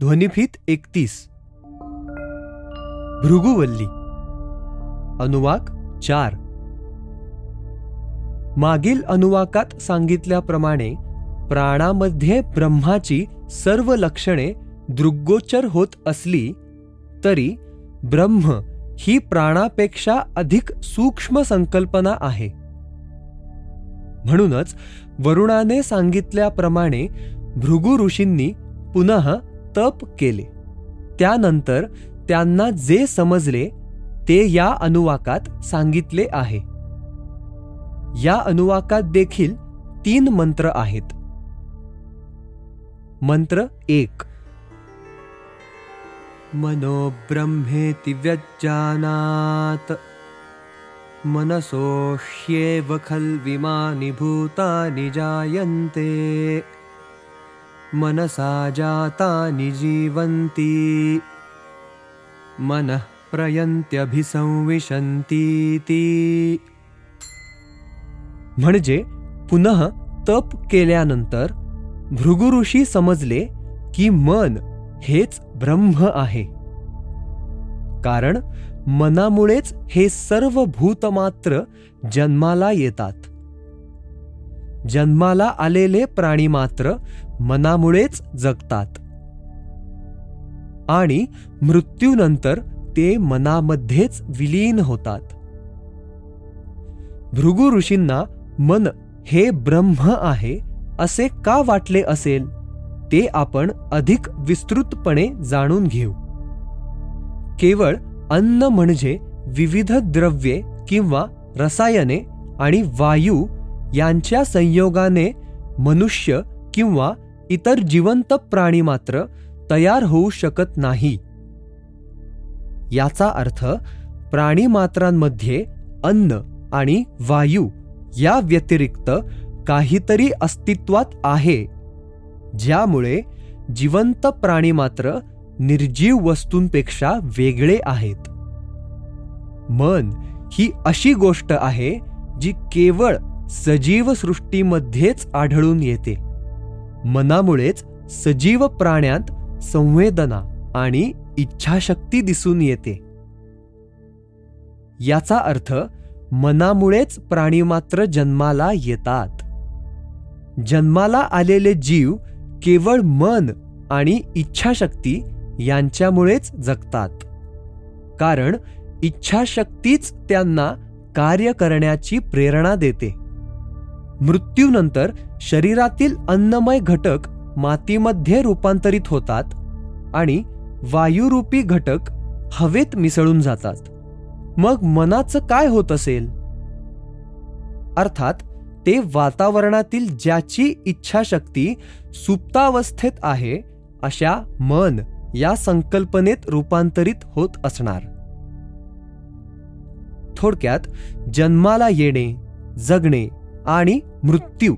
ध्वनिफीत एकतीस. भृगुवल्ली. अनुवाक चार. मागील अनुवाकात सांगितल्याप्रमाणे प्राणामध्ये ब्रह्माची सर्व लक्षणे दृग्गोचर होत असली तरी ब्रह्म ही प्राणापेक्षा अधिक सूक्ष्म संकल्पना आहे. म्हणूनच वरुणाने सांगितल्याप्रमाणे भृगु ऋषींनी पुनः तप केले. त्यानंतर त्यांना जे समजले ते या अनुवाकात सांगितले आहे. या अनुवाकात देखील तीन मंत्र आहेत. मंत्र एक. मनोब्रह्मेति व्यज्जानात्। मनसोह्येव खल्विमानि भूतानि जायन्ते। मनसा जातानि जीवन्ति मनः प्रयन्त्यभिसंविशन्तीति। म्हणजे पुनः तप केल्यानंतर भृगुऋषी समजले की मन हेच ब्रह्म आहे. कारण मनामुळेच हे सर्व भूतमात्र जन्माला येतात. जन्माला आलेले प्राणी मात्र मनामुळेच जगतात. आणि मृत्यूनंतर ते मनामध्येच विलीन होतात. भृगु ऋषींना मन हे ब्रह्म आहे असे का वाटले असेल? ते आपण अधिक विस्तृतपणे जाणून घेऊ. केवळ अन्न म्हणजे विविध द्रव्ये किंवा रसायने आणि वायू यांच्या संयोगाने मनुष्य किंवा इतर जिवंत प्राणी मात्र तयार होऊ शकत नाही. याचा अर्थ प्राणीमात्रांमध्ये अन्न आणि वायू या व्यतिरिक्त काहीतरी अस्तित्वात आहे ज्यामुळे जिवंत प्राणी मात्र निर्जीव वस्तूंपेक्षा वेगळे आहेत. मन ही अशी गोष्ट आहे जी केवळ सजीव सृष्टीमध्येच आढळून येते. मनामुळेच सजीव प्राण्यात संवेदना आणि इच्छाशक्ती दिसून येते. याचा अर्थ मनामुळेच प्राणी मात्र जन्माला येतात. जन्माला आलेले जीव केवळ मन आणि इच्छाशक्ती यांच्यामुळेच जगतात. कारण इच्छाशक्तीच त्यांना कार्य करण्याची प्रेरणा देते. मृत्यूनंतर शरीरातील अन्नमय घटक मातीमध्ये रूपांतरित होतात आणि वायुरूपी घटक हवेत मिसळून जातात. मग मनाचं काय होत असेल? अर्थात ते वातावरणातील ज्याची इच्छाशक्ती सुप्तावस्थेत आहे अशा मन या संकल्पनेत रूपांतरित होत असणार. थोडक्यात जन्माला येणे जगणे आणि मृत्यू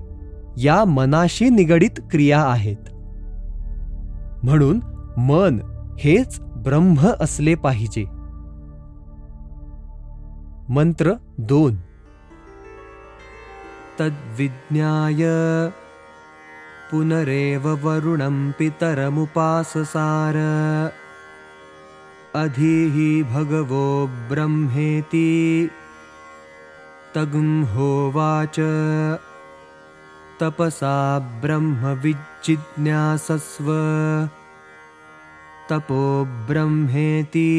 या मनाशी निगडीत क्रिया आहेत. म्हणून मन हेच ब्रह्म असले पाहिजे. मंत्र दोन. तद्विज्ञाय पुनरेव वरुणं पितरमुपाससार। अधीहि भगवो ब्रह्मेति। तगुं होवाच तपसा ब्रह्मविजिज्ञासस्व तपो ब्रह्मेति।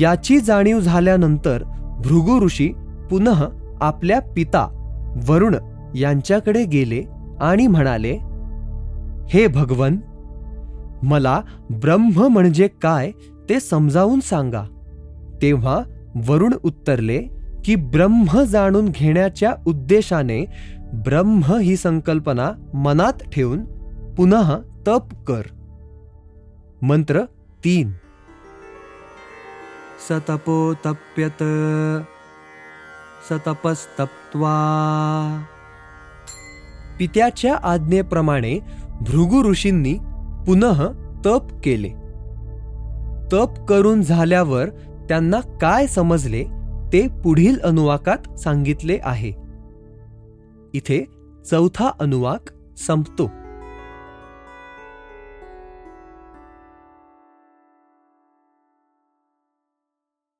याची जाणीव झाल्यानंतर भृगु ऋषी पुनः आपल्या पिता वरुण यांच्याकडे गेले आणि म्हणाले हे भगवन मला ब्रह्म म्हणजे काय ते समजावून सांगा. तेव्हा वरुण उत्तरले की ब्रह्म जाणून घेण्याच्या उद्देशाने ब्रह्म ही संकल्पना मनात ठेवून पुन्हा तप कर. मंत्र तीन. सतपोतप्यत सतपस्तप्त्वा. पित्याच्या आज्ञेप्रमाणे भृगु ऋषींनी पुनः तप केले. तप करून झाल्यावर त्यांना काय समजले ते पुढील अनुवाकात सांगितले आहे. इथे चौथा अनुवाक संपतो.